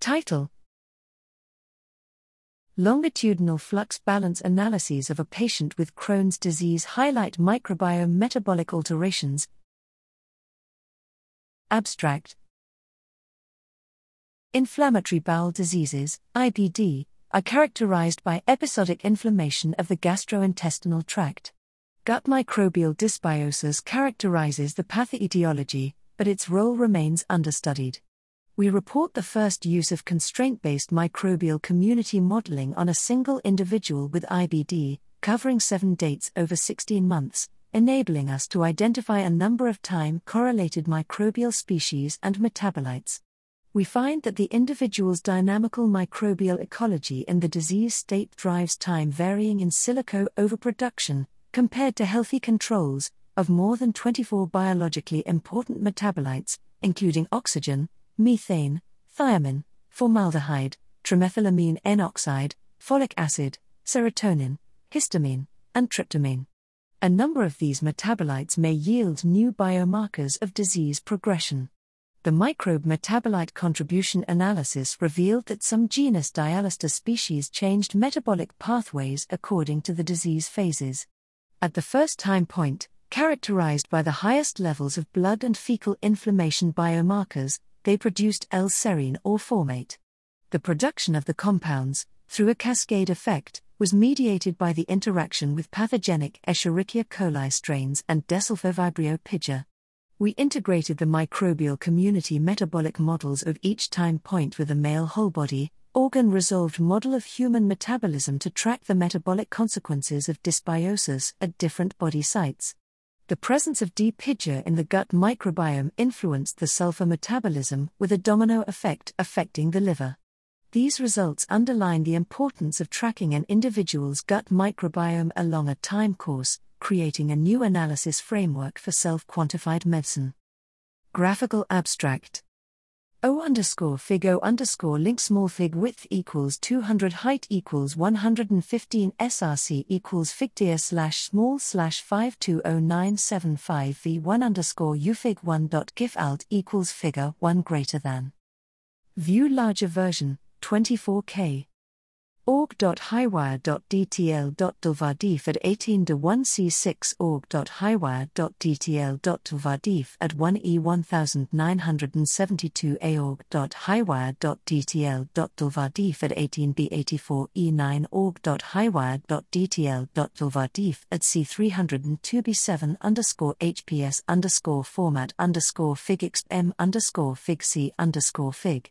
Title Longitudinal flux balance analyses of a patient with Crohn's disease highlight microbiome metabolic alterations. Abstract Inflammatory bowel diseases, IBD, are characterized by episodic inflammation of the gastrointestinal tract. Gut microbial dysbiosis characterizes the pathoetiology, but its role remains understudied we report the first use of constraint based microbial community modeling on a single individual with IBD, covering seven dates over 16 months, enabling us to identify a number of time correlated microbial species and metabolites. We find that the individual's dynamical microbial ecology in the disease state drives time varying in silico overproduction, compared to healthy controls, of more than 24 biologically important metabolites, including oxygen, methane, thiamine, formaldehyde, trimethylamine N oxide, folic acid, serotonin, histamine, and tryptamine. A number of these metabolites may yield new biomarkers of disease progression. The microbe metabolite contribution analysis revealed that some genus Dialister species changed metabolic pathways according to the disease phases. At the first time point, characterized by the highest levels of blood and fecal inflammation biomarkers, they produced L-serine or formate. The production of the compounds, through a cascade effect, was mediated by the interaction with pathogenic Escherichia coli strains and Desulfovibrio piger. We integrated the microbial community metabolic models of each time point with a male whole body, organ resolved model of human metabolism to track the metabolic consequences of dysbiosis at different body sites. The presence of D. piger in the gut microbiome influenced the sulfur metabolism with a domino effect affecting the liver. These results underline the importance of tracking an individual's gut microbiome along a time course, creating a new analysis framework for self quantified medicine. Graphical Abstract O underscore fig O underscore link small fig width equals 200 height equals 115 src equals figdeer slash small slash 520975 v1 underscore ufig 1 dot gif alt equals figure 1 greater than. View larger version, 24k org.highwire.dtl.dulvardif at 18 to 1c6 org.highwire.dtl.dulvardif at 1e 1972 aorg.highwire.dtl.dulvardif at 18b 84 e9 org.highwire.dtl.dulvardif at c302b7 underscore hps underscore format underscore figxm underscore figc underscore fig